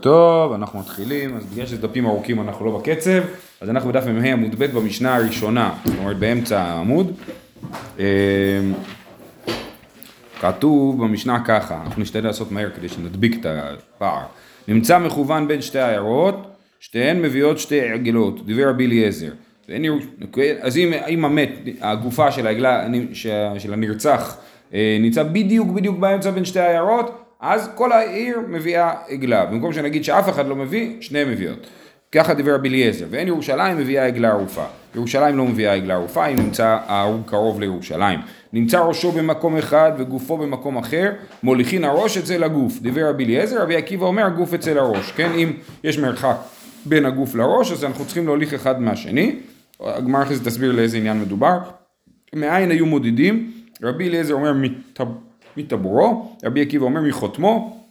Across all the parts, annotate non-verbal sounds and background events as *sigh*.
טוב, אנחנו מתחילים, אז בגלל שזה דפים ארוכים אנחנו לא בקצב, אז אנחנו בדף מ"ה עמוד ב' במשנה הראשונה, זאת אומרת באמצע העמוד. אמ, כתוב במשנה ככה, אנחנו נשתדל לעשות מהר כדי שנדביק את הפער. נמצא מכוון בין שתי העיירות, שתיהן מביאות שתי עגלות, דיבר רבי אליעזר. אז אם, אם המת, הגופה של העגלה, של הנרצח, אה, נמצא בדיוק בדיוק באמצע בין שתי העיירות, אז כל העיר מביאה עגלה. במקום שנגיד שאף אחד לא מביא, שניהם מביאות. ככה דיבר רבי אליעזר. ואין ירושלים מביאה עגלה ערופה. ירושלים לא מביאה עגלה ערופה, אם נמצא ההרוג קרוב לירושלים. נמצא ראשו במקום אחד וגופו במקום אחר, מוליכין הראש אצל הגוף. דיבר רבי אליעזר, רבי עקיבא אומר הגוף אצל הראש. כן, אם יש מרחק בין הגוף לראש, אז אנחנו צריכים להוליך אחד מהשני. הגמר אחרי זה תסביר לאיזה עניין מדובר. מאין היו מודדים? רבי אליעזר אומר מטבורו, רבי עקיבא אומר מחותמו,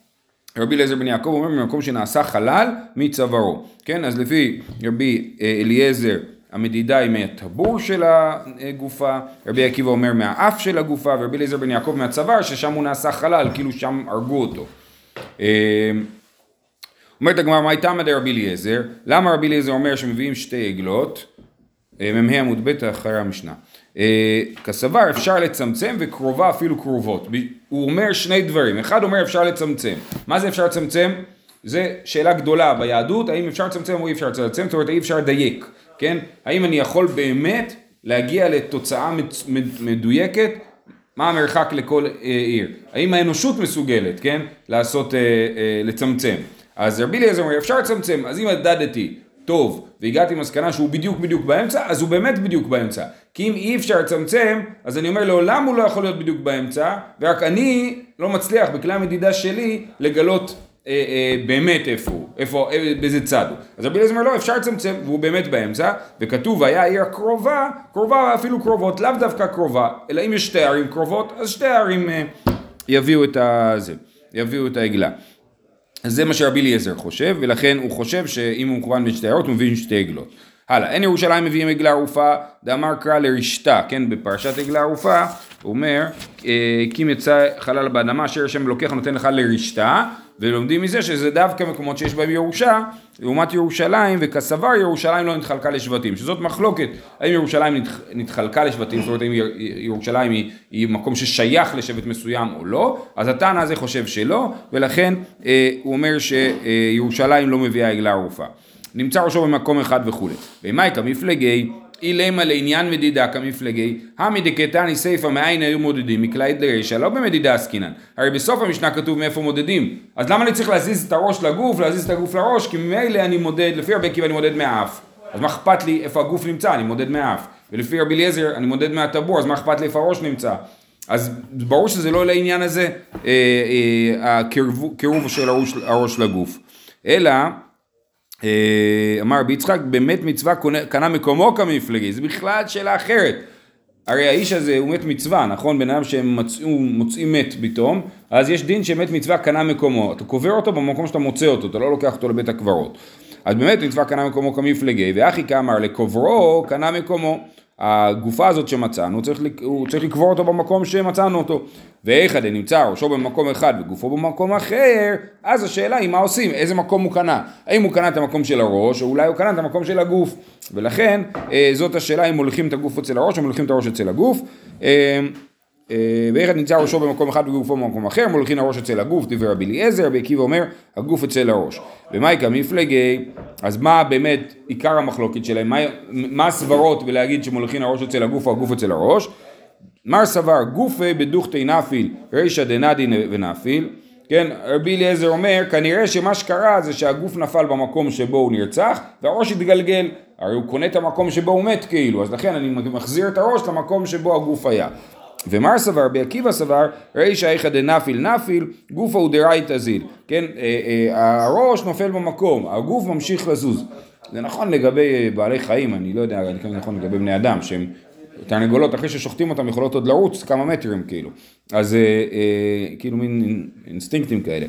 רבי אליעזר בן יעקב אומר ממקום שנעשה חלל מצווארו, כן, אז לפי רבי אה, אליעזר המדידה היא מהטבור של הגופה, רבי עקיבא אומר מהאף של הגופה, ורבי אליעזר בן יעקב מהצוואר ששם הוא נעשה חלל, כאילו שם הרגו אותו. אה, אומרת הגמרא, מה הייתה מדי רבי אליעזר? למה רבי אליעזר אומר שמביאים שתי עגלות? אה, מ"ה עמוד ב' אחרי המשנה. אה, כסבר אפשר לצמצם וקרובה אפילו קרובות. הוא אומר שני דברים, אחד אומר אפשר לצמצם. מה זה אפשר לצמצם? זה שאלה גדולה ביהדות, האם אפשר לצמצם או אי אפשר לצמצם, זאת אומרת אי אפשר לדייק, כן? האם אני יכול באמת להגיע לתוצאה מדויקת, מה המרחק לכל אה, עיר? האם האנושות מסוגלת, כן? לעשות, לצמצם. אז רבי אליעזר אומר אפשר לצמצם, אז אם הדדתי טוב והגעתי למסקנה שהוא בדיוק בדיוק באמצע, אז הוא באמת בדיוק באמצע. כי אם אי אפשר לצמצם, אז אני אומר לעולם הוא לא יכול להיות בדיוק באמצע, ורק אני לא מצליח בכלי המדידה שלי לגלות אה, אה, באמת איפה הוא, איפה, אה, באיזה צד הוא. אז רבי אליעזר אומר לא, אפשר לצמצם, והוא באמת באמצע, וכתוב היה העיר הקרובה, קרובה אפילו קרובות, לאו דווקא קרובה, אלא אם יש שתי ערים קרובות, אז שתי ערים אה, יביאו את ה... זה, יביאו את העגלה. אז זה מה שרבי אליעזר חושב, ולכן הוא חושב שאם הוא מכוון בין שתי עיירות הוא מבין שתי עגלות. הלאה, אין ירושלים מביאים עגלה ערופה, דאמר קרא לרשתה, כן, בפרשת עגלה ערופה, הוא אומר, אה, כי מצא חלל באדמה אשר השם לוקח ונותן לך לרשתה, ולומדים מזה שזה דווקא מקומות שיש בהם ירושה, לעומת ירושלים, וכסבר ירושלים לא נתחלקה לשבטים, שזאת מחלוקת, האם ירושלים נתחלקה לשבטים, זאת אומרת האם ירושלים היא, היא מקום ששייך לשבט מסוים או לא, אז הטענה הזה חושב שלא, ולכן אה, הוא אומר שירושלים לא מביאה עגלה ערופה. נמצא ראשו במקום אחד וכולי. ומאי כמפלגי אילמה לעניין מדידה כמפלגי, המדקתני סיפא מאין היו מודדים מכלי דרישא, לא במדידה עסקינן. הרי בסוף המשנה כתוב מאיפה מודדים. אז למה אני צריך להזיז את הראש לגוף, להזיז את הגוף לראש? כי ממילא אני מודד, לפי רבי עקיבא אני מודד מהאף. אז מה אכפת לי איפה הגוף נמצא, אני מודד מהאף. ולפי רבי אליעזר אני מודד מהטבור, אז מה אכפת לי איפה הראש נמצא. אז ברור שזה לא לעניין הזה אה, אה, הקירוב של הראש, הראש לגוף. אלא אמר רבי יצחק, באמת מצווה קנה מקומו כמפלגי, זה בכלל שאלה אחרת. הרי האיש הזה הוא מת מצווה, נכון? בן אדם שהם מצאו, מוצאים מת פתאום, אז יש דין שמת מצווה קנה מקומו. אתה קובר אותו במקום שאתה מוצא אותו, אתה לא לוקח אותו לבית הקברות. אז באמת מצווה קנה מקומו כמפלגי, ואחי כאמר לקוברו קנה מקומו. הגופה הזאת שמצאנו, צריך, הוא צריך לקבור אותו במקום שמצאנו אותו. ואיכא דנמצא ראשו במקום אחד וגופו במקום אחר, אז השאלה היא מה עושים, איזה מקום הוא קנה. האם הוא קנה את המקום של הראש, או אולי הוא קנה את המקום של הגוף. ולכן אה, זאת השאלה אם מוליכים את הגוף אצל הראש או מוליכים את הראש אצל הגוף. אה, ואיך נמצא ראשו במקום אחד וגופו במקום אחר, מולכין הראש אצל הגוף, דברי רבי אליעזר, רבי אומר, הגוף אצל הראש. ומייקה מפלגי, אז מה באמת עיקר המחלוקת שלהם, מה, מה הסברות ולהגיד שמולכין הראש אצל הגוף או הגוף אצל הראש? מר סבר גופי בדוכתי נפיל, רישא דנדין ונפיל, כן, רבי אליעזר אומר, כנראה שמה שקרה זה שהגוף נפל במקום שבו הוא נרצח, והראש התגלגל, הרי הוא קונה את המקום שבו הוא מת כאילו, אז לכן אני מחזיר את הראש למקום שבו הגוף היה. ומר סבר, רבי עקיבא סבר, רישא איכא דנפיל נפיל, גופא הוא דרייתא זיל. כן, אה, אה, הראש נופל במקום, הגוף ממשיך לזוז. זה נכון לגבי אה, בעלי חיים, אני לא יודע, אני כן נכון לגבי בני אדם, שהם תרנגולות, אחרי ששוחטים אותם יכולות עוד לרוץ כמה מטרים כאילו. אז כאילו מין אינסטינקטים כאלה.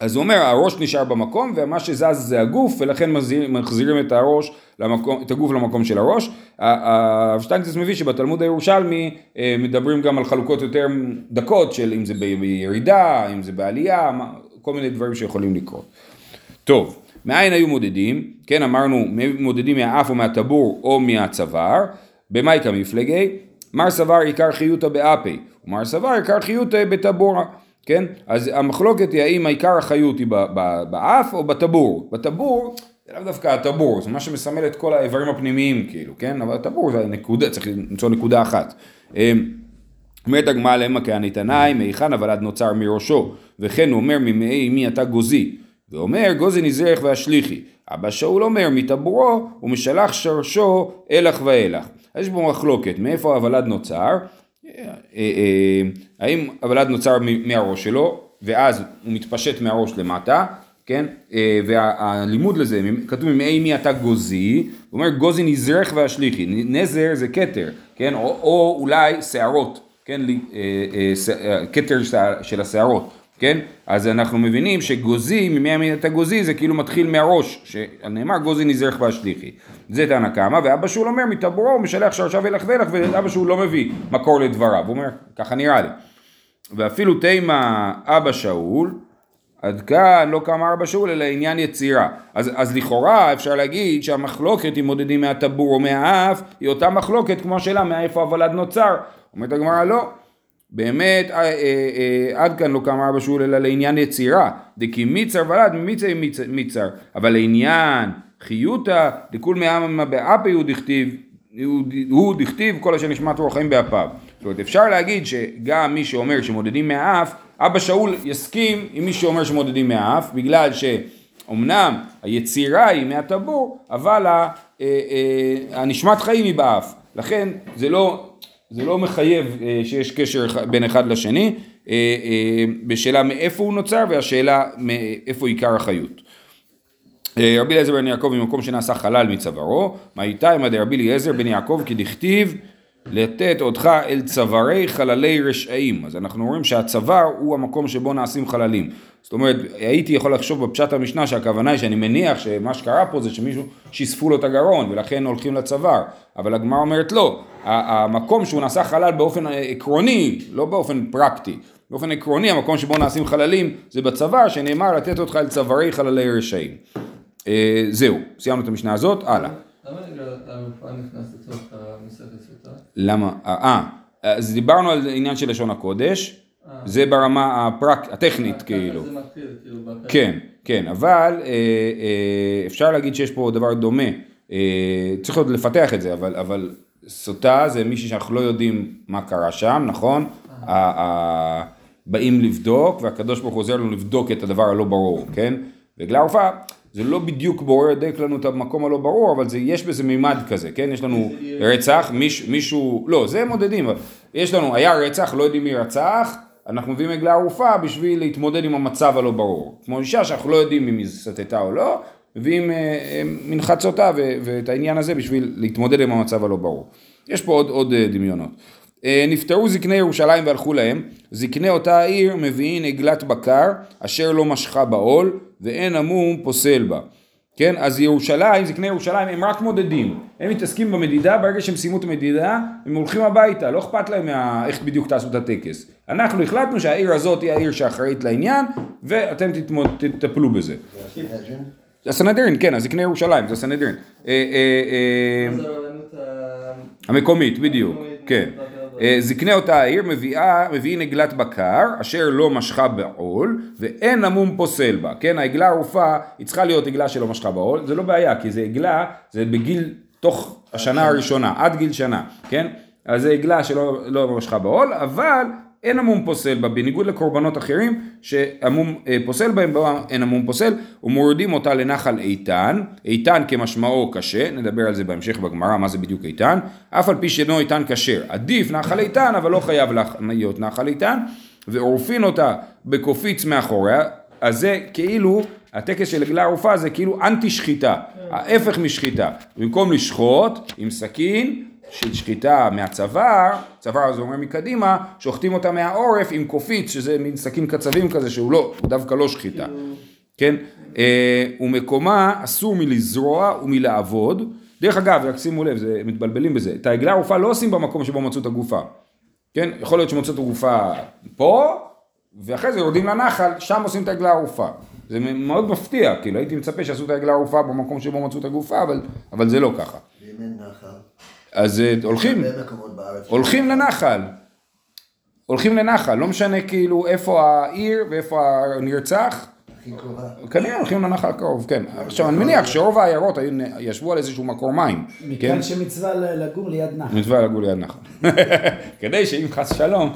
אז הוא אומר הראש נשאר במקום ומה שזז זה הגוף ולכן מחזירים את הראש למקום, את הגוף למקום של הראש. הרב שטיינקס מביא שבתלמוד הירושלמי אה, מדברים גם על חלוקות יותר דקות של אם זה בירידה, אם זה בעלייה, כל מיני דברים שיכולים לקרות. טוב, מאין היו מודדים? כן, אמרנו, מודדים מהאף או מהטבור או מהצוואר. במאי כמפלגי? מר סבר עיקר חיותא באפי, ומר סבר עיקר חיותא בטבורה. כן? אז המחלוקת היא האם העיקר החיות היא באף או בטבור. בטבור זה לאו דווקא הטבור, זה מה שמסמל את כל האיברים הפנימיים כאילו, כן? אבל הטבור זה נקודה, צריך למצוא נקודה אחת. אמ, אומרת הגמרא למה כהניתנאי, מהיכן הוולד נוצר מראשו, וכן הוא אומר ממאי מי אתה גוזי, ואומר גוזי נזרח והשליחי. אבא שאול אומר מטבורו ומשלח שרשו אלך ואילך. אז יש פה מחלוקת, מאיפה הוולד נוצר? אה, אה, האם הוולד נוצר מהראש שלו, ואז הוא מתפשט מהראש למטה, כן? אה, והלימוד לזה, כתוב ממאי מי אתה גוזי, הוא אומר גוזי נזרך והשליחי, נזר זה כתר, כן? או אולי שערות, כן? כתר של השערות. כן? אז אנחנו מבינים שגוזי, ממי אתה גוזי זה כאילו מתחיל מהראש, שנאמר גוזי נזרך והשליחי. זה תנא קמא, ואבא שאול אומר מטבורו הוא משלח שרשיו ילך וילך, ואבא שאול לא מביא מקור לדבריו, הוא אומר, ככה נראה לי. ואפילו תימא אבא שאול, עד כאן לא קם אבא שאול אלא עניין יצירה. אז, אז לכאורה אפשר להגיד שהמחלוקת אם מודדים מהטבור או מהאף היא אותה מחלוקת כמו השאלה מאיפה הוולד נוצר. אומרת הגמרא לא. באמת אה, אה, אה, עד כאן לא קם ארבע שאול אלא לעניין יצירה, דכי מיצר ולד ממיצר מיצר, אבל לעניין חיותא דכול מעמא באפי הוא דכתיב, הוא דכתיב כל אשר נשמע תור החיים באפיו. זאת אומרת אפשר להגיד שגם מי שאומר שמודדים מהאף, אבא שאול יסכים עם מי שאומר שמודדים מהאף, בגלל שאומנם היצירה היא מהטבור, אבל הנשמת חיים היא באף. לכן זה לא זה לא מחייב אה, שיש קשר בין אחד לשני, אה, אה, בשאלה מאיפה הוא נוצר והשאלה מאיפה עיקר החיות. רבי אליעזר בן יעקב ממקום שנעשה חלל מצווארו, מה איתה עם רבי אליעזר בן יעקב כדכתיב לתת אותך אל צווארי חללי רשעים. אז אנחנו רואים שהצוואר הוא המקום שבו נעשים חללים. זאת אומרת, הייתי יכול לחשוב בפשט המשנה שהכוונה היא שאני מניח שמה שקרה פה זה שמישהו שיספו לו את הגרון ולכן הולכים לצוואר. אבל הגמרא אומרת לא, המקום שהוא נעשה חלל באופן עקרוני, לא באופן פרקטי, באופן עקרוני המקום שבו נעשים חללים זה בצוואר שנאמר לתת אותך אל צווארי חללי רשעים. אה, זהו, סיימנו את המשנה הזאת, הלאה. למה הרפואה לתוך המסכת סוטה? למה? אה, אז דיברנו על עניין של לשון הקודש, אה. זה ברמה הפרק, הטכנית כאילו. זה מתחיל כאילו כן, כן, אבל אפשר להגיד שיש פה דבר דומה, צריך עוד לפתח את זה, אבל, אבל סוטה זה מישהי שאנחנו לא יודעים מה קרה שם, נכון? באים לבדוק, והקדוש ברוך הוא עוזר לנו לבדוק את הדבר הלא ברור, כן? ועגלה ערופה זה לא בדיוק בורר דק לנו את המקום הלא ברור, אבל זה, יש בזה מימד כזה, כן? יש לנו רצח, מיש, מישהו, לא, זה מודדים, יש לנו, היה רצח, לא יודעים מי רצח, אנחנו מביאים עגלה ערופה בשביל להתמודד עם המצב הלא ברור. כמו אישה שאנחנו לא יודעים אם היא סטתה או לא, מביאים אה, אה, מנחצותה ואת העניין הזה בשביל להתמודד עם המצב הלא ברור. יש פה עוד, עוד אה, דמיונות. נפטרו זקני ירושלים והלכו להם, זקני אותה העיר מביאים עגלת בקר אשר לא משכה בעול ואין עמום פוסל בה. כן, אז ירושלים, זקני ירושלים הם רק מודדים, הם מתעסקים במדידה, ברגע שהם סיימו את המדידה הם הולכים הביתה, לא אכפת להם מה, איך בדיוק תעשו את הטקס. אנחנו החלטנו שהעיר הזאת היא העיר שאחראית לעניין ואתם תטפלו בזה. זה הסנהדרין, כן, הזקני ירושלים, זה הסנהדרין. אה, אה, אה, המקומית, בדיוק, כן. זקני אותה העיר מביאים עגלת בקר אשר לא משכה בעול ואין עמום פוסל בה, כן, העגלה הערופה היא צריכה להיות עגלה שלא משכה בעול, זה לא בעיה כי זה עגלה, זה בגיל, תוך השנה הראשונה, עד גיל שנה, כן, אז זה עגלה שלא לא משכה בעול, אבל אין המום פוסל בה, בניגוד לקורבנות אחרים שהמום אה, פוסל בהם, אין המום פוסל, ומורידים אותה לנחל איתן, איתן כמשמעו קשה, נדבר על זה בהמשך בגמרא, מה זה בדיוק איתן, אף על פי שאינו איתן כשר, עדיף נחל איתן, אבל לא חייב להיות נחל איתן, ועורפין אותה בקופיץ מאחוריה, אז זה כאילו, הטקס של עגלה ערופה זה כאילו אנטי שחיטה, ההפך משחיטה, במקום לשחוט עם סכין, של שחיטה מהצוואר, צוואר זה אומר מקדימה, שוחטים אותה מהעורף עם קופיץ, שזה מין סכין קצבים כזה שהוא לא, הוא דווקא לא שחיטה, כן? אה, ומקומה אסור מלזרוע ומלעבוד, דרך אגב, רק שימו לב, זה, מתבלבלים בזה, את העגלה הערופה לא עושים במקום שבו מצאו את הגופה, כן? יכול להיות שמצאו את הגופה פה, ואחרי זה יורדים לנחל, שם עושים את העגלה הערופה. זה מאוד מפתיע, כאילו הייתי מצפה שעשו את העגלה הערופה במקום שבו מצאו את הגופה, אבל, אבל זה לא ככה. ואם אין נחל, אז אה, הולכים. הולכים לנחל. הולכים לנחל, לא משנה כאילו איפה העיר ואיפה הנרצח, הכי קרובה. כנראה הולכים לנחל הקרוב, כן. עכשיו אני מניח שרוב העיירות ישבו על איזשהו מקור מים, כן? מכאן שמצווה ל- לגור ליד נחל. מצווה לגור ליד נחל. *laughs* כדי שאם חס שלום,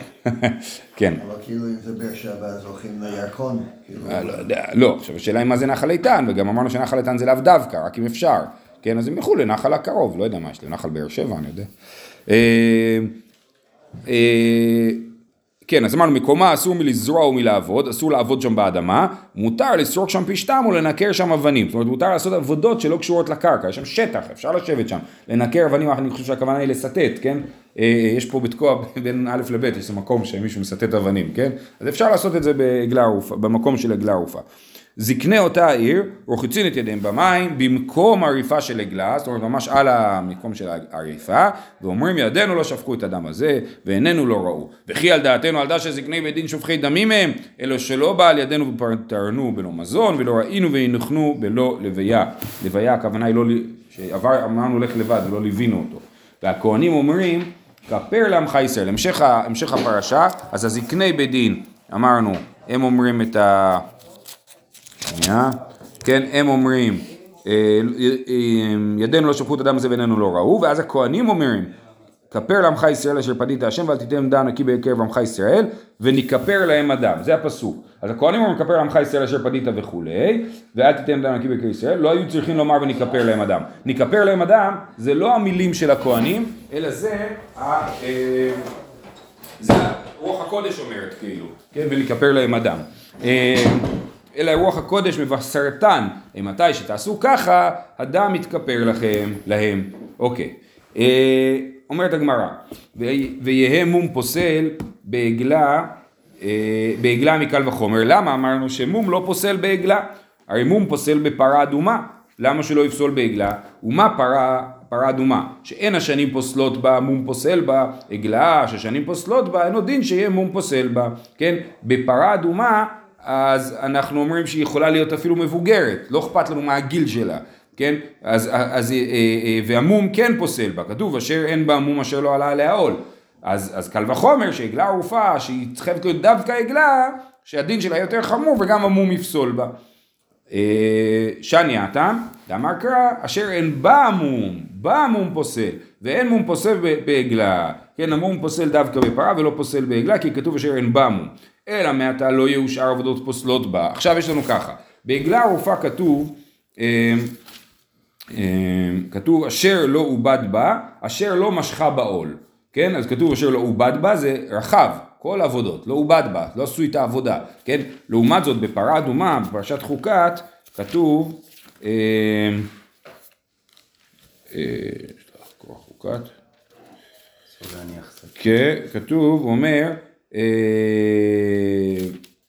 *laughs* כן. אבל כאילו אם זה באר שבע אז הולכים לירקון. כאילו, אה, לא לא, עכשיו השאלה היא מה זה נחל איתן, וגם אמרנו שנחל איתן זה לאו דווקא, רק אם אפשר, כן, אז הם ילכו לנחל הקרוב, לא יודע מה יש לנחל באר שבע, אני יודע. אה, אה, כן, אז אמרנו, מקומה אסור מלזרוע ומלעבוד, אסור לעבוד שם באדמה, מותר לסרוק שם פשתם ולנקר שם אבנים, זאת אומרת מותר לעשות עבודות שלא קשורות לקרקע, יש שם שטח, אפשר לשבת שם, לנקר אבנים, אני חושב שהכוונה היא לסטט, כן? אה, יש פה בתקוע *laughs* בין א' לב', יש מקום שמישהו מסטט אבנים, כן? אז אפשר לעשות את זה בעגלה ערופה, במקום של עגלה ערופה. זקני אותה העיר רוחצים את ידיהם במים במקום עריפה של עגלה, זאת אומרת ממש על המקום של העריפה, ואומרים ידינו לא שפכו את הדם הזה, ועינינו לא ראו. וכי על דעתנו על דעת שזקני בית דין שופכי דמים הם, אלא שלא בא על ידינו ופטרנו בלא מזון, ולא ראינו והנחנו בלא לוויה. לוויה הכוונה היא לא, שעבר, אמרנו לך לבד ולא ליווינו אותו. והכהנים אומרים, כפר לעמך ישראל, המשך, המשך הפרשה, אז הזקני בית דין, אמרנו, הם אומרים את ה... שנייה, כן, הם אומרים, אה, אה, ידינו לא שפכו את הדם הזה ועינינו לא ראו, ואז הכהנים אומרים, כפר לעמך ישראל אשר פדית השם ואל תיתן דם נקי בקרב עמך ישראל ונכפר להם הדם, זה הפסוק. אז הכהנים אומרים כפר לעמך ישראל אשר פדית וכולי, ואל תיתן דם נקי בקרב ישראל, לא היו צריכים לומר ונכפר להם הדם. נכפר להם הדם זה לא המילים של הכהנים, אלא זה ה... אה, זה רוח הקודש אומרת כאילו, כן, ולכפר להם אדם. אה, אלא רוח הקודש מבשרתן, מתי שתעשו ככה, הדם יתכפר לכם, להם. אוקיי. אה, אומרת הגמרא, "וי- ויהא מום פוסל בעגלה, אה, בעגלה מקל וחומר. למה? אמרנו שמום לא פוסל בעגלה. הרי מום פוסל בפרה אדומה. למה שלא יפסול בעגלה? ומה פרה, פרה אדומה? שאין השנים פוסלות בה, מום פוסל בה, עגלה ששנים פוסלות בה, אין עוד דין שיהיה מום פוסל בה, כן? בפרה אדומה, אז אנחנו אומרים שהיא יכולה להיות אפילו מבוגרת, לא אכפת לנו מה הגיל שלה, כן? אז, אז, אה, אה, והמום כן פוסל בה, כתוב אשר אין בה מום אשר לא עלה עליה עול. אז, אז קל וחומר שעגלה ערופה, שהיא חייבת להיות דווקא עגלה, שהדין שלה יותר חמור וגם המום יפסול בה. אה, שני הטעם, דאמר קרא, אשר אין בה מום, בה מום פוסל, ואין מום פוסל בעגלה, כן, המום פוסל דווקא בפרה ולא פוסל בעגלה, כי כתוב אשר אין בה מום, אלא מעתה לא יאושר עבודות פוסלות בה. עכשיו יש לנו ככה, בעגלה ערופה כתוב, אה, אה, כתוב אשר לא עובד בה, אשר לא משכה בעול, כן? אז כתוב אשר לא עובד בה זה רחב, כל העבודות, לא עובד בה, לא עשו איתה עבודה, כן? לעומת זאת בפרה אדומה, בפרשת חוקת, כתוב, אה, אה, חוקת, כן, כתוב, הוא אומר, אה,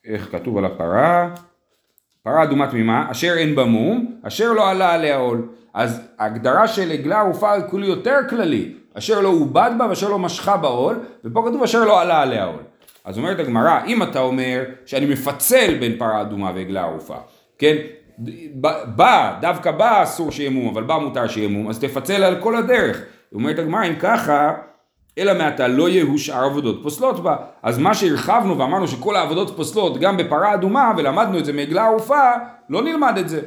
איך כתוב על הפרה? פרה אדומה תמימה, אשר אין בה מום, אשר לא עלה עליה עול. אז ההגדרה של עגלה ערופה היא כולי יותר כללי, אשר לא עובד בה ואשר לא משכה בעול, ופה כתוב אשר לא עלה עליה עול. אז אומרת הגמרא, אם אתה אומר שאני מפצל בין פרה אדומה ועגלה ערופה, כן? בה, דווקא בה אסור שיהיה מום, אבל בה מותר שיהיה מום, אז תפצל על כל הדרך. אומרת הגמרא, אם ככה, אלא מעתה לא יהיו שאר עבודות פוסלות בה. אז מה שהרחבנו ואמרנו שכל העבודות פוסלות גם בפרה אדומה, ולמדנו את זה מעגלה ערופה, לא נלמד את זה.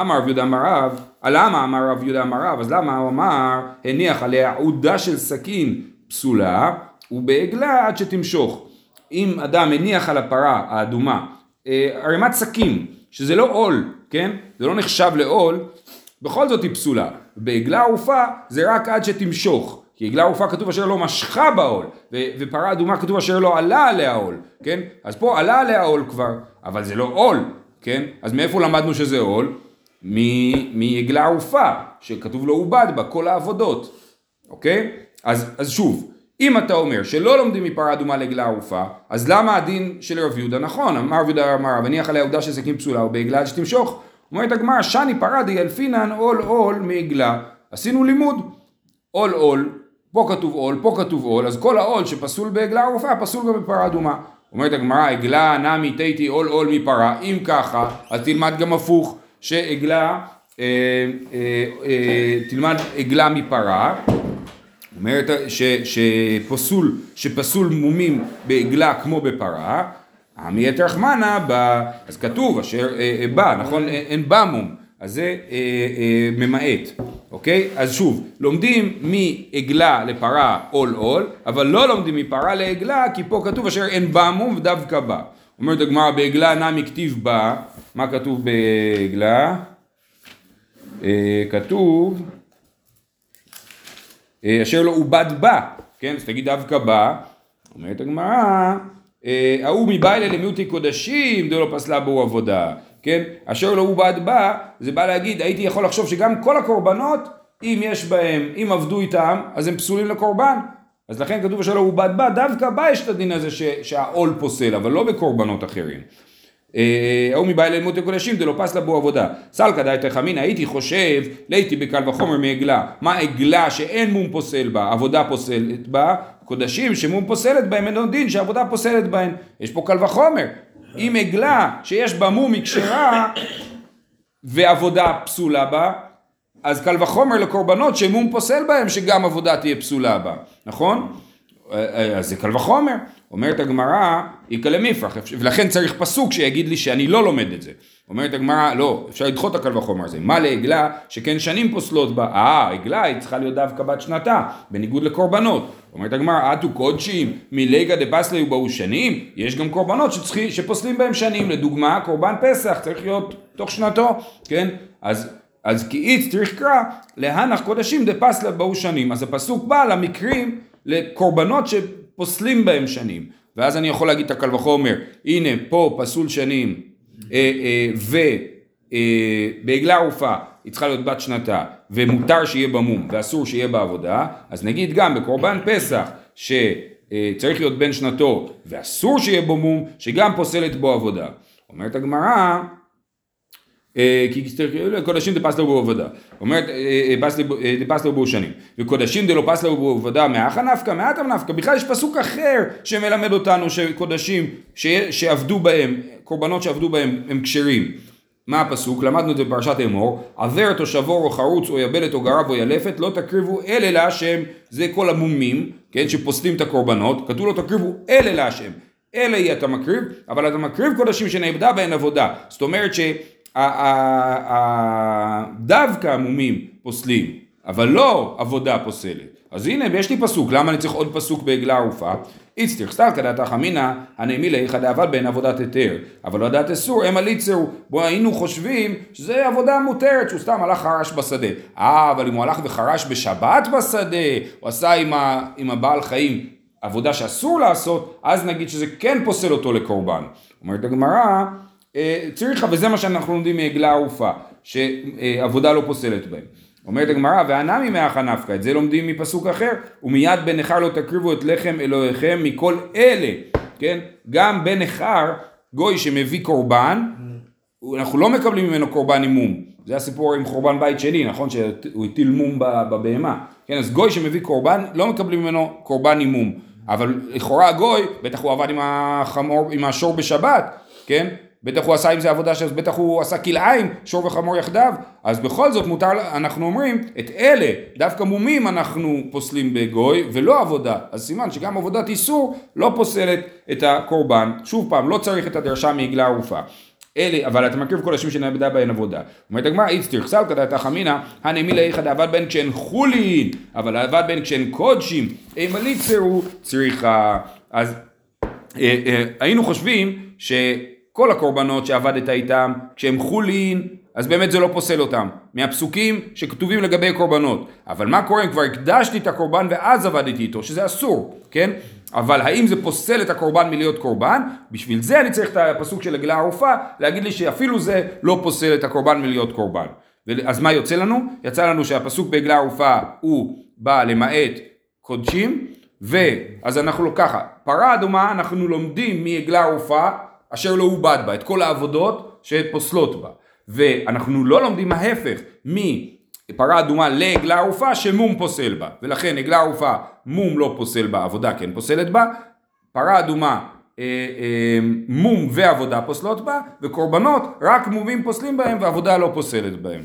אמר רב יהודה אמר רב, למה אמר רב יהודה אמר רב, אז למה הוא אמר, הניח עליה עודה של סכין פסולה, ובעגלה עד שתמשוך. אם אדם הניח על הפרה האדומה אה, ערימת סכין, שזה לא עול, כן? זה לא נחשב לעול, בכל זאת היא פסולה. בעגלה ערופה זה רק עד שתמשוך. כי עגלה ערופה כתוב אשר לא משכה בעול, ו- ופרה אדומה כתוב אשר לא עלה עליה עול, כן? אז פה עלה עליה עול כבר, אבל זה לא עול, כן? אז מאיפה למדנו שזה עול? מעגלה ערופה, שכתוב לא עובד בה כל העבודות, אוקיי? אז, אז שוב, אם אתה אומר שלא לומדים מפרה אדומה לעגלה ערופה, אז למה הדין של רב יהודה נכון? אמר רב יהודה אמר, וניח עליה עובדה של סכין פסולה ובעגלה עד שתמשוך. אומרת הגמרא, שני פרה דיאלפינן עול עול מעגלה. עשינו לימוד. עול עול, פה כתוב עול, פה כתוב עול, אז כל העול שפסול בעגלה ערופה פסול גם בפרה אדומה. אומרת הגמרא, עגלה נמי תיתי עול עול מפרה, אם ככה, אז תלמד גם הפוך, שעגלה, אה, אה, אה, תלמד עגלה מפרה, אומרת ש, שפסול, שפסול מומים בעגלה כמו בפרה, עמי יתרחמנה ב... אז כתוב אשר אה, אה, בא, נכון? אין בא מום, אז זה אה, אה, ממעט, אוקיי? אז שוב, לומדים מעגלה לפרה עול עול, אבל לא לומדים מפרה לעגלה, כי פה כתוב אשר אין בא מום ודווקא בא. אומרת הגמרא בעגלה נמי כתיב בא, מה כתוב בעגלה? אה, כתוב אה, אשר לא עובד בה, כן? אז תגיד דווקא בה, אומרת הגמרא, אה, ההוא מבעילה למיעוטי קודשים, דו לא פסלה בו עבודה, כן? אשר לא עובד בה, זה בא להגיד, הייתי יכול לחשוב שגם כל הקורבנות, אם יש בהם, אם עבדו איתם, אז הם פסולים לקורבן. אז לכן כתוב אשר לא עובד בה, דווקא בה יש את הדין הזה ש- שהעול פוסל, אבל לא בקורבנות אחרים. אה, ההוא מבעי ללמוד הקודשים דלא פסלה בו עבודה. סלקא דייתא חמינא הייתי חושב לייתי בקל וחומר מעגלה. מה עגלה שאין מום פוסל בה, עבודה פוסלת בה, קודשים שמום פוסלת בהם אין עוד דין שעבודה פוסלת בהם. יש פה קל וחומר. אם עגלה שיש בה מום היא ועבודה פסולה בה, אז קל וחומר לקורבנות שמום פוסל בהם שגם עבודה תהיה פסולה בה, נכון? אז זה קל וחומר. אומרת הגמרא, איכא למיפרח, ולכן צריך פסוק שיגיד לי שאני לא לומד את זה. אומרת הגמרא, לא, אפשר לדחות הקל וחומר הזה. מה לעגלה שכן שנים פוסלות בה? אה, עגלה היא צריכה להיות דווקא בת שנתה, בניגוד לקורבנות. אומרת הגמרא, אטו קודשים מליגה דפסלי ובאו שנים, יש גם קורבנות שצריכים, שפוסלים בהם שנים, לדוגמה, קורבן פסח צריך להיות תוך שנתו, כן? אז אז כי איץ צריך קרא להנח קודשים דפסלה באו שנים. אז הפסוק בא למקרים, לקורבנות שפוסלים בהם שנים. ואז אני יכול להגיד את הקל וחומר, הנה פה פסול שנים, ובעגלה ערופה היא צריכה להיות בת שנתה, ומותר שיהיה בה מום, ואסור שיהיה בה עבודה, אז נגיד גם בקורבן פסח, שצריך להיות בן שנתו, ואסור שיהיה בו מום, שגם פוסלת בו עבודה. אומרת הגמרא, אה, כי קודשים דפסלו בו עבודה. אומרת אה, אה, דפסלו בו שנים. וקודשים דלא פסלו בו עבודה מאחה נפקא, מאתם נפקא. בכלל יש פסוק אחר שמלמד אותנו שקודשים שעבדו בהם, קורבנות שעבדו בהם הם כשרים. מה הפסוק? למדנו את זה בפרשת אמור, עבר תושבו או חרוץ או יבלת או גרב או ילפת לא תקריבו אלה להשם, זה כל המומים, כן, שפוסלים את הקורבנות, כתוב לו תקריבו אלה להשם, אלה היא אתה מקריב, אבל אתה מקריב קודשים שנאבדה בהן עבודה, זאת אומרת ש... דווקא המומים פוסלים, אבל לא עבודה פוסלת. אז הנה, יש לי פסוק, למה אני צריך עוד פסוק בעגלה ערופה? איצטריך סתר כדעת חמינא, הנעמי לאיכא דעבד בהן עבודת היתר, אבל לא עבודת אסור, המה ליצרו. בו היינו חושבים שזה עבודה מותרת, שהוא סתם הלך חרש בשדה. אה, אבל אם הוא הלך וחרש בשבת בשדה, הוא עשה עם, ה, עם הבעל חיים עבודה שאסור לעשות, אז נגיד שזה כן פוסל אותו לקורבן. אומרת הגמרא, צריכה, וזה מה שאנחנו לומדים מעגלה ערופה, שעבודה לא פוסלת בהם. אומרת הגמרא, והנמי מאחה נפקא, את זה לומדים מפסוק אחר, ומיד בן נכר לא תקריבו את לחם אלוהיכם מכל אלה, כן? גם בן נכר, גוי שמביא קורבן, אנחנו לא מקבלים ממנו קורבן עם מום. זה הסיפור עם חורבן בית שני, נכון? שהוא הטיל מום בבהמה. כן, אז גוי שמביא קורבן, לא מקבלים ממנו קורבן עם מום. אבל לכאורה הגוי, בטח הוא עבד עם החמור, עם השור בשבת, כן? בטח הוא עשה עם זה עבודה, אז בטח הוא עשה כלאיים, שור וחמור יחדיו, אז בכל זאת מותר, אנחנו אומרים, את אלה, דווקא מומים אנחנו פוסלים בגוי, ולא עבודה. אז סימן שגם עבודת איסור לא פוסלת את הקורבן. שוב פעם, לא צריך את הדרשה מעגלה ערופה. אלה, אבל אתה מקריב כל השם שנאבדה בהן עבודה. אומרת הגמרא, איץ תרחסל כדאתה חמינא, הנעמי לאיכא דעבד בהן כשהן חולין, אבל עבד בהן כשהן קודשים, אימה ליצרו צריכה. אז אה, אה, היינו חושבים ש... כל הקורבנות שעבדת איתם, כשהם חולין, אז באמת זה לא פוסל אותם. מהפסוקים שכתובים לגבי קורבנות. אבל מה קורה אם כבר הקדשתי את הקורבן ואז עבדתי איתו, שזה אסור, כן? אבל האם זה פוסל את הקורבן מלהיות קורבן? בשביל זה אני צריך את הפסוק של עגלה ערופה, להגיד לי שאפילו זה לא פוסל את הקורבן מלהיות קורבן. אז מה יוצא לנו? יצא לנו שהפסוק בעגלה ערופה הוא בא למעט קודשים, ואז אנחנו לא ככה, פרה אדומה אנחנו לומדים מעגלה ערופה אשר לא עובד בה, את כל העבודות שפוסלות בה. ואנחנו לא לומדים ההפך מפרה אדומה לעגלה ערופה שמום פוסל בה. ולכן עגלה ערופה מום לא פוסל בה, עבודה כן פוסלת בה. פרה אדומה אה, אה, מום ועבודה פוסלות בה, וקורבנות רק מומים פוסלים בהם ועבודה לא פוסלת בהם.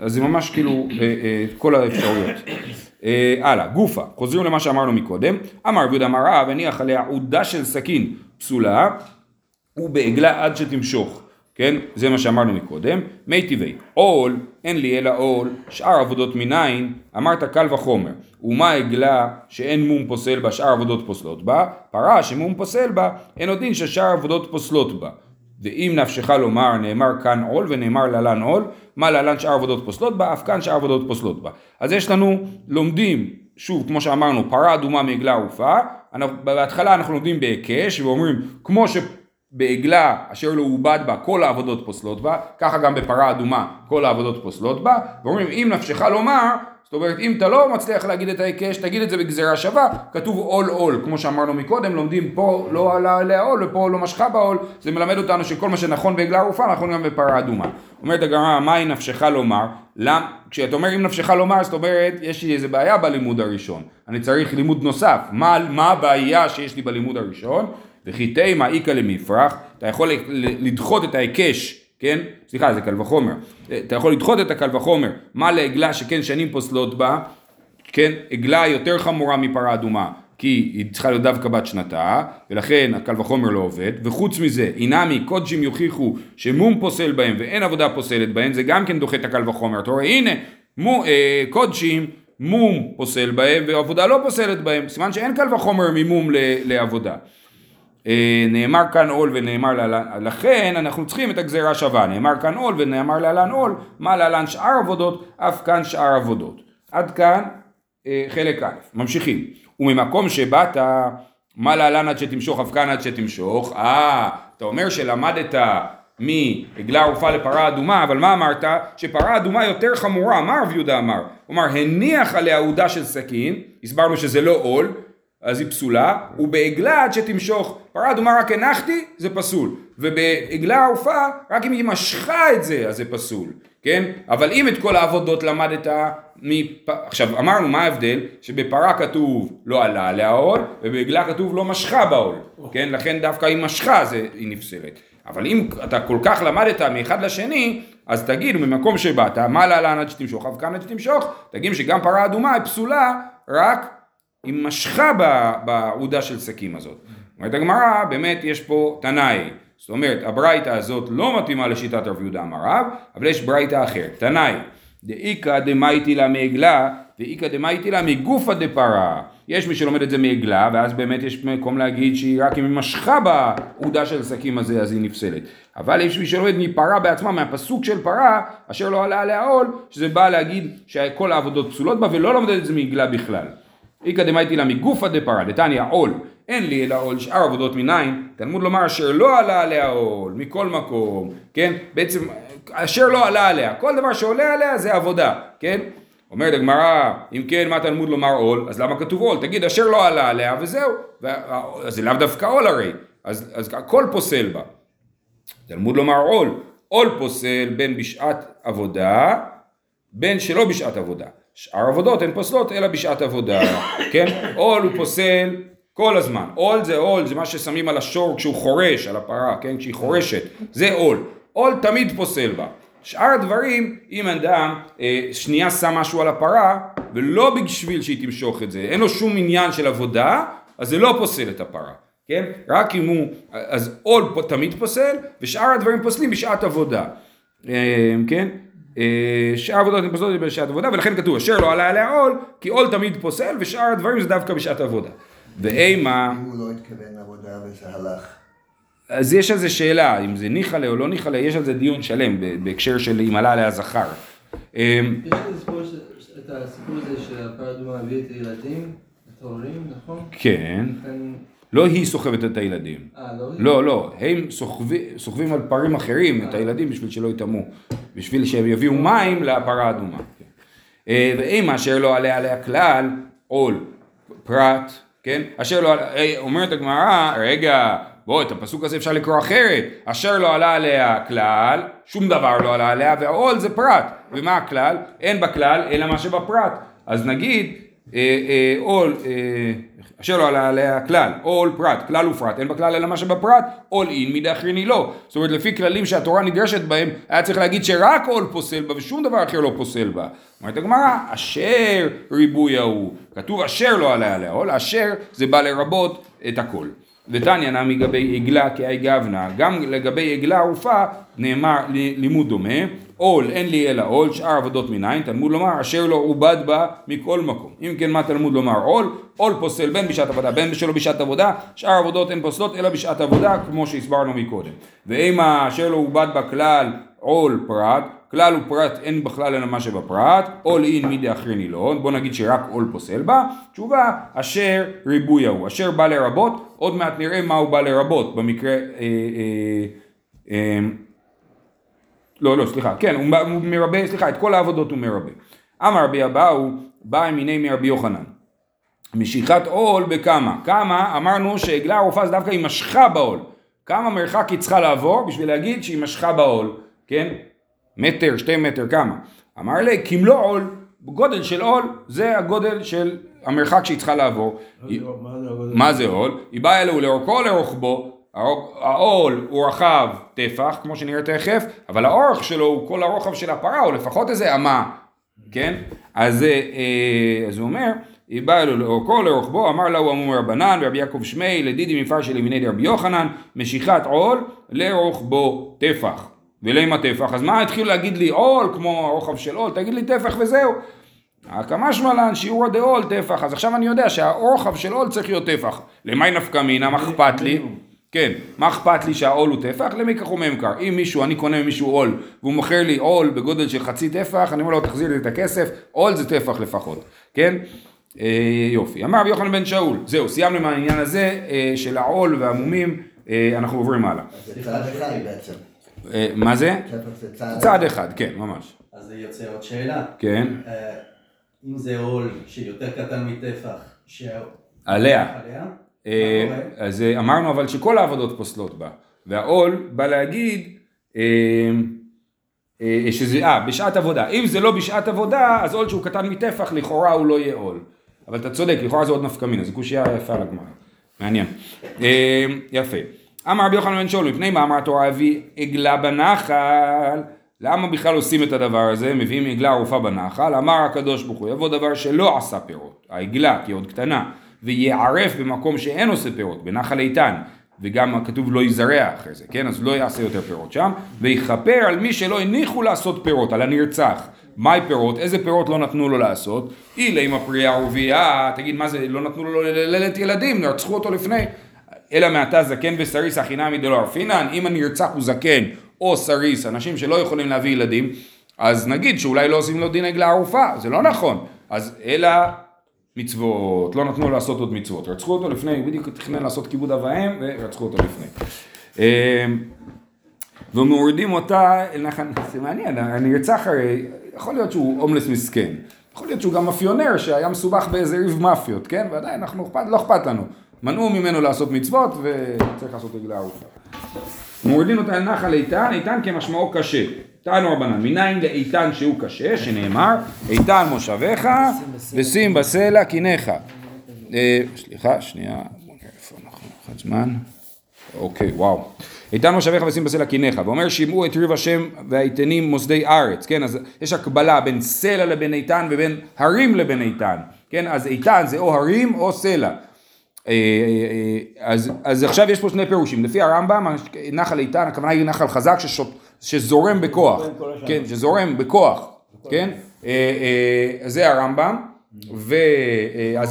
אז זה ממש כאילו אה, אה, כל האפשרויות. אה, הלאה, גופה, חוזרים למה שאמרנו מקודם, אמר רבי יהודה רב, הניח עליה עודה של סכין פסולה, ובעגלה עד שתמשוך, כן? זה מה שאמרנו מקודם. מי טבעי, עול, אין לי אלא עול, שאר עבודות מניין, אמרת קל וחומר. ומה עגלה שאין מום פוסל בה, שאר עבודות פוסלות בה? פרה שמום פוסל בה, אין עוד דין ששאר עבודות פוסלות בה. ואם נפשך לומר, נאמר כאן עול ונאמר להלן עול, מה להלן שאר עבודות פוסלות בה, אף כאן שאר עבודות פוסלות בה. אז יש לנו, לומדים, שוב, כמו שאמרנו, פרה אדומה מעגלה ערופה, בהתחלה אנחנו לומדים בהיקש, ואומרים, כמו שבעגלה אשר לא עובד בה, כל העבודות פוסלות בה, ככה גם בפרה אדומה, כל העבודות פוסלות בה, ואומרים, אם נפשך לומר, זאת אומרת, אם אתה לא מצליח להגיד את ההיקש, תגיד את זה בגזירה שווה, כתוב עול עול, כמו שאמרנו מקודם, לומדים פה לא עלה עליה עול ופה לא משכה בעול, זה מלמד אותנו שכל מה שנכון בעגלה ערופה נכון גם בפרה אדומה. אומרת הגמרא, מהי נפשך לומר? למ... כשאתה אומר אם נפשך לומר, זאת אומרת, יש לי איזה בעיה בלימוד הראשון, אני צריך לימוד נוסף, מה, מה הבעיה שיש לי בלימוד הראשון? וכי תימא איכא למפרח, אתה יכול לדחות את ההיקש כן? סליחה, זה קל וחומר. אתה יכול לדחות את הקל וחומר. מה לעגלה שכן שנים פוסלות בה, כן? עגלה יותר חמורה מפרה אדומה, כי היא צריכה להיות דווקא בת שנתה, ולכן הקל וחומר לא עובד. וחוץ מזה, אינמי קודשים יוכיחו שמום פוסל בהם ואין עבודה פוסלת בהם, זה גם כן דוחה את הקל וחומר. אתה רואה, הנה, מו, אה, קודשים, מום פוסל בהם ועבודה לא פוסלת בהם. סימן שאין קל וחומר ממום לעבודה. אה, נאמר כאן עול ונאמר להלן, לכן אנחנו צריכים את הגזירה שווה, נאמר כאן עול ונאמר להלן עול, מה להלן שאר עבודות, אף כאן שאר עבודות. עד כאן אה, חלק א', ממשיכים. וממקום שבאת, מה להלן עד שתמשוך, אף כאן עד שתמשוך, אה, אתה אומר שלמדת מעגלה ערופה לפרה אדומה, אבל מה אמרת? שפרה אדומה יותר חמורה, מה רב יהודה אמר? הוא אמר, הניח עליה עודה של סכין, הסברנו שזה לא עול, אז היא פסולה, ובעגלה עד שתמשוך, פרה אדומה רק הנחתי, זה פסול, ובעגלה ערופה, רק אם היא משכה את זה, אז זה פסול, כן? אבל אם את כל העבודות למדת מפ... עכשיו אמרנו מה ההבדל? שבפרה כתוב לא עלה עליה עול, ובעגלה כתוב לא משכה בעול, כן? לכן דווקא אם משכה זה, היא נפסלת. אבל אם אתה כל כך למדת מאחד לשני, אז תגיד, ממקום שבאת, מה להלן עד שתמשוך, כאן עד שתמשוך, תגיד שגם פרה אדומה היא פסולה, רק היא משכה בעודה של שקים הזאת. אומרת הגמרא, באמת יש פה תנאי. זאת אומרת, הברייתא הזאת לא מתאימה לשיטת רב יהודה אמר רב, אבל יש ברייתא אחרת. תנאי, דאיכא דמייטי לה מעגלה, ואיכא דמייטי לה מגופא דפרה. יש מי שלומד את זה מעגלה, ואז באמת יש מקום להגיד שהיא רק אם היא משכה בעודה של שקים הזה, אז היא נפסלת. אבל יש מי שלומד מפרה בעצמה, מהפסוק של פרה, אשר לא עלה עליה עול, שזה בא להגיד שכל העבודות פסולות בה, ולא לומד את זה מעגלה בכלל. איכא דמייטי לה מגופא דפרה, דתניא עול, אין לי אלא עול שאר עבודות מניין, תלמוד לומר אשר לא עלה עליה עול, מכל מקום, כן? בעצם אשר לא עלה עליה, כל דבר שעולה עליה זה עבודה, כן? אומרת הגמרא, אם כן מה תלמוד לומר עול, אז למה כתוב עול? תגיד אשר לא עלה עליה וזהו, אז זה לאו דווקא עול הרי, אז, אז הכל פוסל בה. תלמוד לומר עול, עול פוסל בין בשעת עבודה, בין שלא בשעת עבודה. שאר עבודות הן פוסלות אלא בשעת עבודה, כן? עול הוא פוסל כל הזמן. עול זה עול, זה מה ששמים על השור כשהוא חורש, על הפרה, כן? כשהיא חורשת, זה עול. עול תמיד פוסל בה. שאר הדברים, אם אדם אה, שנייה שם משהו על הפרה, ולא בשביל שהיא תמשוך את זה, אין לו שום עניין של עבודה, אז זה לא פוסל את הפרה. כן? רק אם הוא, אז עול תמיד פוסל, ושאר הדברים פוסלים בשעת עבודה. אה, כן? אה, שאר עבודות הן פוסלות בשעת עבודה, ולכן כתוב אשר לא עלה עליה עול, כי עול תמיד פוסל, ושאר הדברים זה דווקא בשעת עבודה. ואימה, אם הוא לא התכוון לעבודה וזה הלך. אז יש על זה שאלה, אם זה ניחא או לא ניחא יש על זה דיון שלם, בהקשר של אם עלה עליה זכר. אה, יש ש- את הסיפור הזה שהפרה אדומה הביא את הילדים, את ההורים, נכון? כן. לא היא סוחבת את הילדים. אה, לא? לא, לא, הם סוחבים, על פרים אחרים את הילדים בשביל שלא יטמאו, בשביל שהם יביאו מים לפרה האדומה. אה, ואם אשר לא עלה עליה כלל, עול, פרט, כן? אשר לא עלה, אה, אומרת הגמרא, רגע, בוא, את הפסוק הזה אפשר לקרוא אחרת, אשר לא עלה עליה כלל, שום דבר לא עלה עליה, והעול זה פרט, ומה הכלל? אין בכלל אלא מה שבפרט. אז נגיד, עול, אה, אשר לא עלה עליה כלל, עול פרט, כלל ופרט, אין בכלל אלא מה שבפרט, עול אין מדאחריני לא. זאת אומרת, לפי כללים שהתורה נדרשת בהם, היה צריך להגיד שרק עול פוסל בה ושום דבר אחר לא פוסל בה. אומרת הגמרא, אשר ריבוי ההוא. כתוב אשר לא עלה עליה עול, אשר זה בא לרבות את הכל. ותניא נמי גבי עגלה כאי גבנה, גם לגבי עגלה ערופה נאמר לימוד דומה, עול אין לי אלא עול, שאר עבודות מניין, תלמוד לומר אשר לא עובד בה מכל מקום. אם כן מה תלמוד לומר עול? עול פוסל בין בשעת עבודה בין שלא בשעת עבודה, שאר עבודות הן פוסלות אלא בשעת עבודה כמו שהסברנו מקודם. ואם אשר לא עובד בה כלל עול פרט, כלל ופרט אין בכלל אלא מה שבפרט, עול אין מידי אחריני לא, בוא נגיד שרק עול פוסל בה, תשובה אשר ריבוי ההוא, אשר בא לרבות, עוד מעט נראה מה הוא בא לרבות במקרה, אה, אה, אה, לא לא סליחה, כן הוא, מרבה, סליחה את כל העבודות הוא מרבה. אמר רבי אבאו, בא מיני מרבי יוחנן. משיכת עול בכמה, כמה אמרנו שעגלה ערופה זה דווקא היא משכה בעול, כמה מרחק היא צריכה לעבור בשביל להגיד שהיא משכה בעול, כן? מטר, שתי מטר, כמה? אמר לי, כמלוא עול, גודל של עול, זה הגודל של המרחק שהיא צריכה לעבור. מה זה עול? היא באה אלו לאורכו או לרוחבו, העול הוא רחב טפח, כמו שנראה תכף, אבל האורך שלו הוא כל הרוחב של הפרה, או לפחות איזה אמה, כן? אז, אה, אז הוא אומר, היא באה אלו לאורכו או לרוחבו, אמר לה אמור רבנן, ורבי יעקב שמי, לדידי מפר של ימיני דרבי יוחנן, משיכת עול לרוחבו טפח. ולמה טפח? אז מה התחילו להגיד לי עול כמו הרוחב של עול? תגיד לי טפח וזהו. הקמה שמלן שיעור הדעול טפח, אז עכשיו אני יודע שהרוחב של עול צריך להיות טפח. למי נפקא מינה, מה אכפת לי? כן, מה אכפת לי שהעול הוא טפח? למי כך הוא ממכר. אם מישהו, אני קונה ממישהו עול, והוא מוכר לי עול בגודל של חצי טפח, אני אומר לו תחזיר לי את הכסף, עול זה טפח לפחות, כן? אה, יופי. אמר רבי יוחנן בן שאול, זהו, סיימנו עם העניין הזה אה, של העול והמומים, אה, אנחנו עוברים הלאה. זה צד אחד בעצם. אה, מה זה? זה צד צעד אחד, כן, ממש. אז זה יוצא עוד שאלה. כן, אה, אם זה עול שיותר קטן מטפח, שה- עליה. עליה? אז אה, אמרנו אבל שכל העבודות פוסלות בה, והעול בא להגיד אה, אה, שזה, אה, בשעת עבודה. אם זה לא בשעת עבודה, אז עול שהוא קטן מטפח, לכאורה הוא לא יהיה עול. אבל אתה צודק, לכאורה זה עוד נפקא מינה, זו קושייה יפה על הגמרא. מעניין. אה, יפה. אמר רבי יוחנן בן שאול, מפני מה אמר התורה הביא עגלה בנחל? למה בכלל עושים את הדבר הזה? מביאים עגלה ערופה בנחל? אמר הקדוש ברוך הוא, יבוא דבר שלא עשה פירות, העגלה, כי היא עוד קטנה, ויערף במקום שאין עושה פירות, בנחל איתן, וגם כתוב לא יזרע אחרי זה, כן? אז לא יעשה יותר פירות שם, ויכפר על מי שלא הניחו לעשות פירות, על הנרצח. מהי פירות? איזה פירות לא נתנו לו לעשות? אילה עם הפרייה ערבייה, תגיד מה זה, לא נתנו לו ללדת ילדים, רצחו אותו לפני. אלא מעתה זקן וסריס החינמי דלא ערפינן, אם הנרצח הוא זקן או סריס, אנשים שלא יכולים להביא ילדים, אז נגיד שאולי לא עושים לו דין עגלה ערופה, זה לא נכון. אז אלא מצוות, לא נתנו לו לעשות עוד מצוות, רצחו אותו לפני, הוא בדיוק תכנן לעשות כיבוד אב ואם ורצחו אותו לפני. אמ, ומורידים אותה אל נחל, זה מעניין, הנרצח הרי, יכול להיות שהוא הומלס מסכן, יכול להיות שהוא גם מאפיונר שהיה מסובך באיזה ריב מאפיות, כן? ועדיין אנחנו, אכפת- לא אכפת לנו. מנעו ממנו לעשות מצוות וצריך לעשות עגלה ערופה. מורידים אותה אל נחל איתן, איתן כמשמעו קשה. תענו רבנן, מניין לאיתן שהוא קשה, שנאמר, איתן מושביך ושים בסלע קיניך. אה, סליחה, שנייה, איפה אנחנו, אחד זמן. אוקיי, וואו. איתן מושביך ושים בסלע קיניך, ואומר שמעו את ריב השם והאיתנים מוסדי ארץ, כן, אז יש הקבלה בין סלע לבין איתן ובין הרים לבין איתן, כן, אז איתן זה או הרים או סלע. אה, אה, אז, אז עכשיו יש פה שני פירושים, לפי הרמב"ם נחל איתן הכוונה היא נחל חזק ששוט, שזורם בכוח, כן, שזורם בכוח, כן, אה, אה, זה הרמב"ם, ו... אה,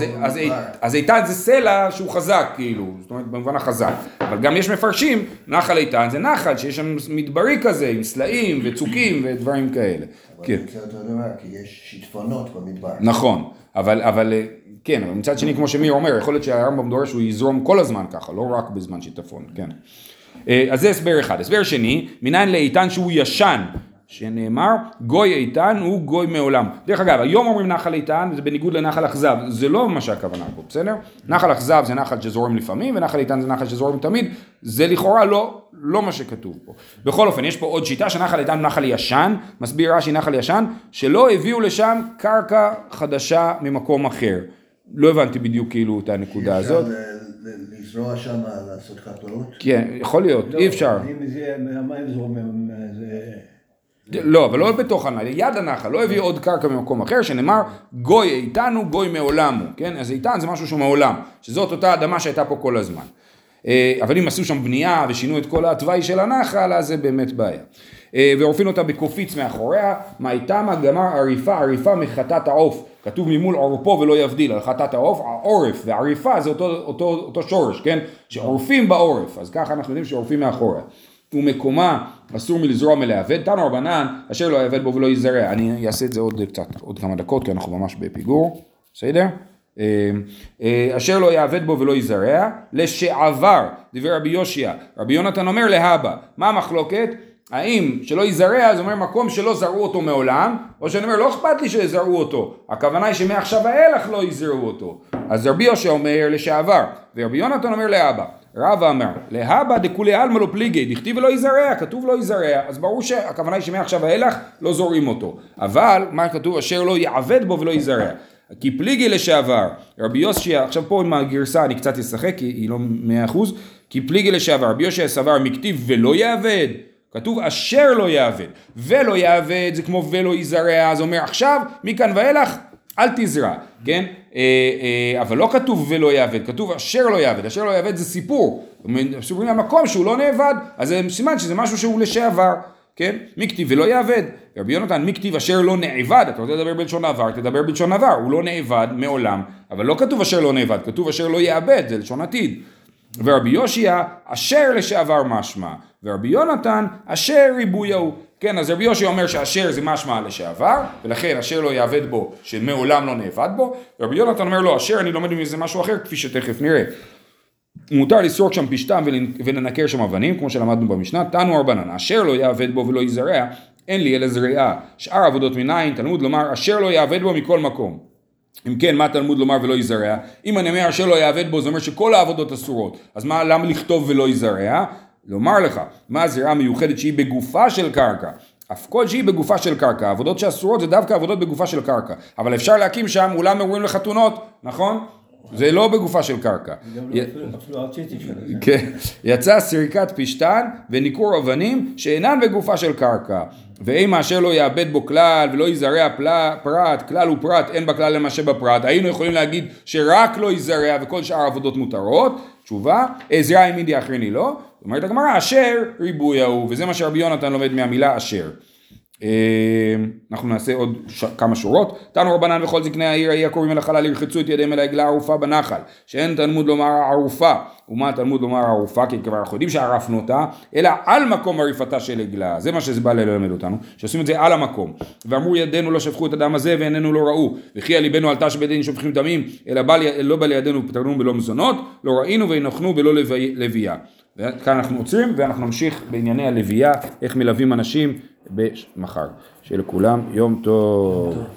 אז, איתן זה סלע שהוא חזק כאילו, זאת אומרת במובן החזק, אבל גם יש מפרשים, נחל איתן זה נחל שיש שם מדברי כזה עם סלעים וצוקים ודברים כאלה, אבל כן. זה אותו דבר, כי יש שיטפונות במדבר. נכון, אבל, אבל כן, אבל מצד שני כמו שמיר אומר, יכול להיות שהרמב"ם דורש שהוא יזרום כל הזמן ככה, לא רק בזמן שיטפון, כן. אה, אז זה הסבר אחד. הסבר שני, מניין לאיתן שהוא ישן, שנאמר, גוי איתן הוא גוי מעולם. דרך אגב, היום אומרים נחל איתן, זה בניגוד לנחל אכזב, זה לא מה שהכוונה פה, בסדר? נחל אכזב זה נחל שזורם לפעמים, ונחל איתן זה נחל שזורם תמיד, זה לכאורה לא, לא מה שכתוב פה. בכל אופן, יש פה עוד שיטה שנחל איתן נחל ישן, מסביר רש"י נחל ישן, שלא הביאו לשם קרקע חדשה ממקום אחר. לא הבנתי בדיוק כאילו את הנקודה הזאת. לזרוע שם, לעשות חקלאות? כן, יכול להיות, אי אפשר. אם זה מהמים זורמים, זה... לא, אבל לא בתוך הנחל, ליד הנחל, לא הביא עוד קרקע ממקום אחר, שנאמר גוי איתנו, גוי מעולם הוא, כן? אז איתן זה משהו שהוא מעולם, שזאת אותה אדמה שהייתה פה כל הזמן. אה, אבל אם עשו שם בנייה ושינו את כל התוואי של הנחל, אז זה באמת בעיה. אה, ועורפין אותה בקופיץ מאחוריה, מה איתמה גמר עריפה, עריפה מחטאת העוף. כתוב ממול עורפו ולא יבדיל, על חטאת העוף, העורף ועריפה זה אותו, אותו, אותו שורש, כן? שעורפים בעורף, אז ככה אנחנו יודעים שעורפים מאחוריה. ומקומה אסור מלזרוע מלעבד, תנו רבנן אשר לא יעבד בו ולא יזרע. אני אעשה את זה עוד קצת, עוד כמה דקות, כי אנחנו ממש בפיגור, בסדר? אה, אה, אשר לא יעבד בו ולא יזרע, לשעבר, דיבר רבי יושיע, רבי יונתן אומר להבא, מה המחלוקת? האם שלא יזרע, זה אומר מקום שלא זרעו אותו מעולם, או שאני אומר לא אכפת לי שיזרעו אותו, הכוונה היא שמעכשיו ואילך לא יזרעו אותו. אז רבי יושיע אומר לשעבר, ורבי יונתן אומר לאבא. רבא אמר, להבא דכולי עלמא לא פליגי, דכתיב ולא יזרע, כתוב לא יזרע, אז ברור שהכוונה היא שמעכשיו ואילך לא זורעים אותו. אבל, מה כתוב? אשר לא יעבד בו ולא יזרע. כי פליגי לשעבר, רבי יוסיה, עכשיו פה עם הגרסה אני קצת אשחק, היא לא מאה אחוז, כי פליגי לשעבר, רבי יוסיה סבר מכתיב ולא יעבד, כתוב אשר לא יעבד, ולא יעבד זה כמו ולא יזרע, זה אומר עכשיו, מכאן ואילך, אל תזרע, כן? אה, אה, אבל לא כתוב ולא יעבד, כתוב אשר לא יעבד, אשר לא יעבד זה סיפור, סיפורים למקום שהוא לא נאבד, אז זה סימן שזה משהו שהוא לשעבר, כן? מי כתיב ולא יעבד, רבי יונתן מי כתיב אשר לא נאבד, אתה רוצה לדבר בלשון עבר, תדבר בלשון עבר, הוא לא נאבד מעולם, אבל לא כתוב אשר לא נאבד, כתוב אשר לא יאבד, זה לשון עתיד. ורבי יושיע אשר לשעבר משמע, ורבי יונתן אשר ריבוי ההוא. כן, אז רבי יושיע אומר שאשר זה משמע לשעבר, ולכן אשר לא יעבד בו, שמעולם לא נאבד בו, ורבי יונתן אומר לו אשר אני לומד מזה משהו אחר, כפי שתכף נראה. מותר לסרוק שם פשתם ולנקר שם אבנים, כמו שלמדנו במשנה, תנו ארבנן, אשר לא יעבד בו ולא יזרע, אין לי אלא זריעה. שאר עבודות מניין, תלמוד לומר, אשר לא יעבד בו מכל מקום. אם כן, מה תלמוד לומר ולא יזרע? אם אני אומר אשר לא יעבד בו, זה אומר שכל העבודות אסורות. אז מה, למה לכתוב ולא יזרע? לומר לך, מה הזריעה המיוחדת שהיא בגופה של קרקע? אף כל שהיא בגופה של קרקע, עבודות שאסורות זה דווקא עבודות בגופה של קרקע. אבל אפשר להקים שם אולם אירועים לחתונות, נכון? זה לא בגופה של קרקע. לא. כן, יצא סריקת פשתן וניכור אבנים שאינן בגופה של קרקע. ואם אשר לא יאבד בו כלל ולא יזרע פלה- פרט, כלל ופרט, אין בכלל למה שבפרט. היינו יכולים להגיד שרק לא יזרע וכל שאר העבודות מותרות. תשובה, אה, זרע עם מידי אחריני לא. אומרת הגמרא, אשר ריבוי ההוא, וזה מה שרבי יונתן לומד מהמילה אשר. אה, אנחנו נעשה עוד ש... כמה שורות. תנו רבנן וכל זקני העיר ההיא הקוראים אל החלל ירחצו את ידיהם אל העגלה הערופה בנחל. שאין תלמוד לומר ערופה. ומה תלמוד לומר ערופה? כי כבר אנחנו יודעים שערפנו אותה, אלא על מקום עריפתה של עגלה. זה מה שזה בא ללמד אותנו, שעושים את זה על המקום. ואמרו ידינו לא שפכו את הדם הזה ועינינו לא ראו. וכי על ליבנו עלתה שבידינו שופכים דמים, אלא בא, לי- לא בא לידינו פתרנו בלא מזונות, לא ראינו וינוחנו בלא לוי- לוויה. וכאן אנחנו עוצרים ואנחנו נמשיך בענייני הלוויה, איך מלווים אנשים במחר. שיהיה לכולם יום טוב.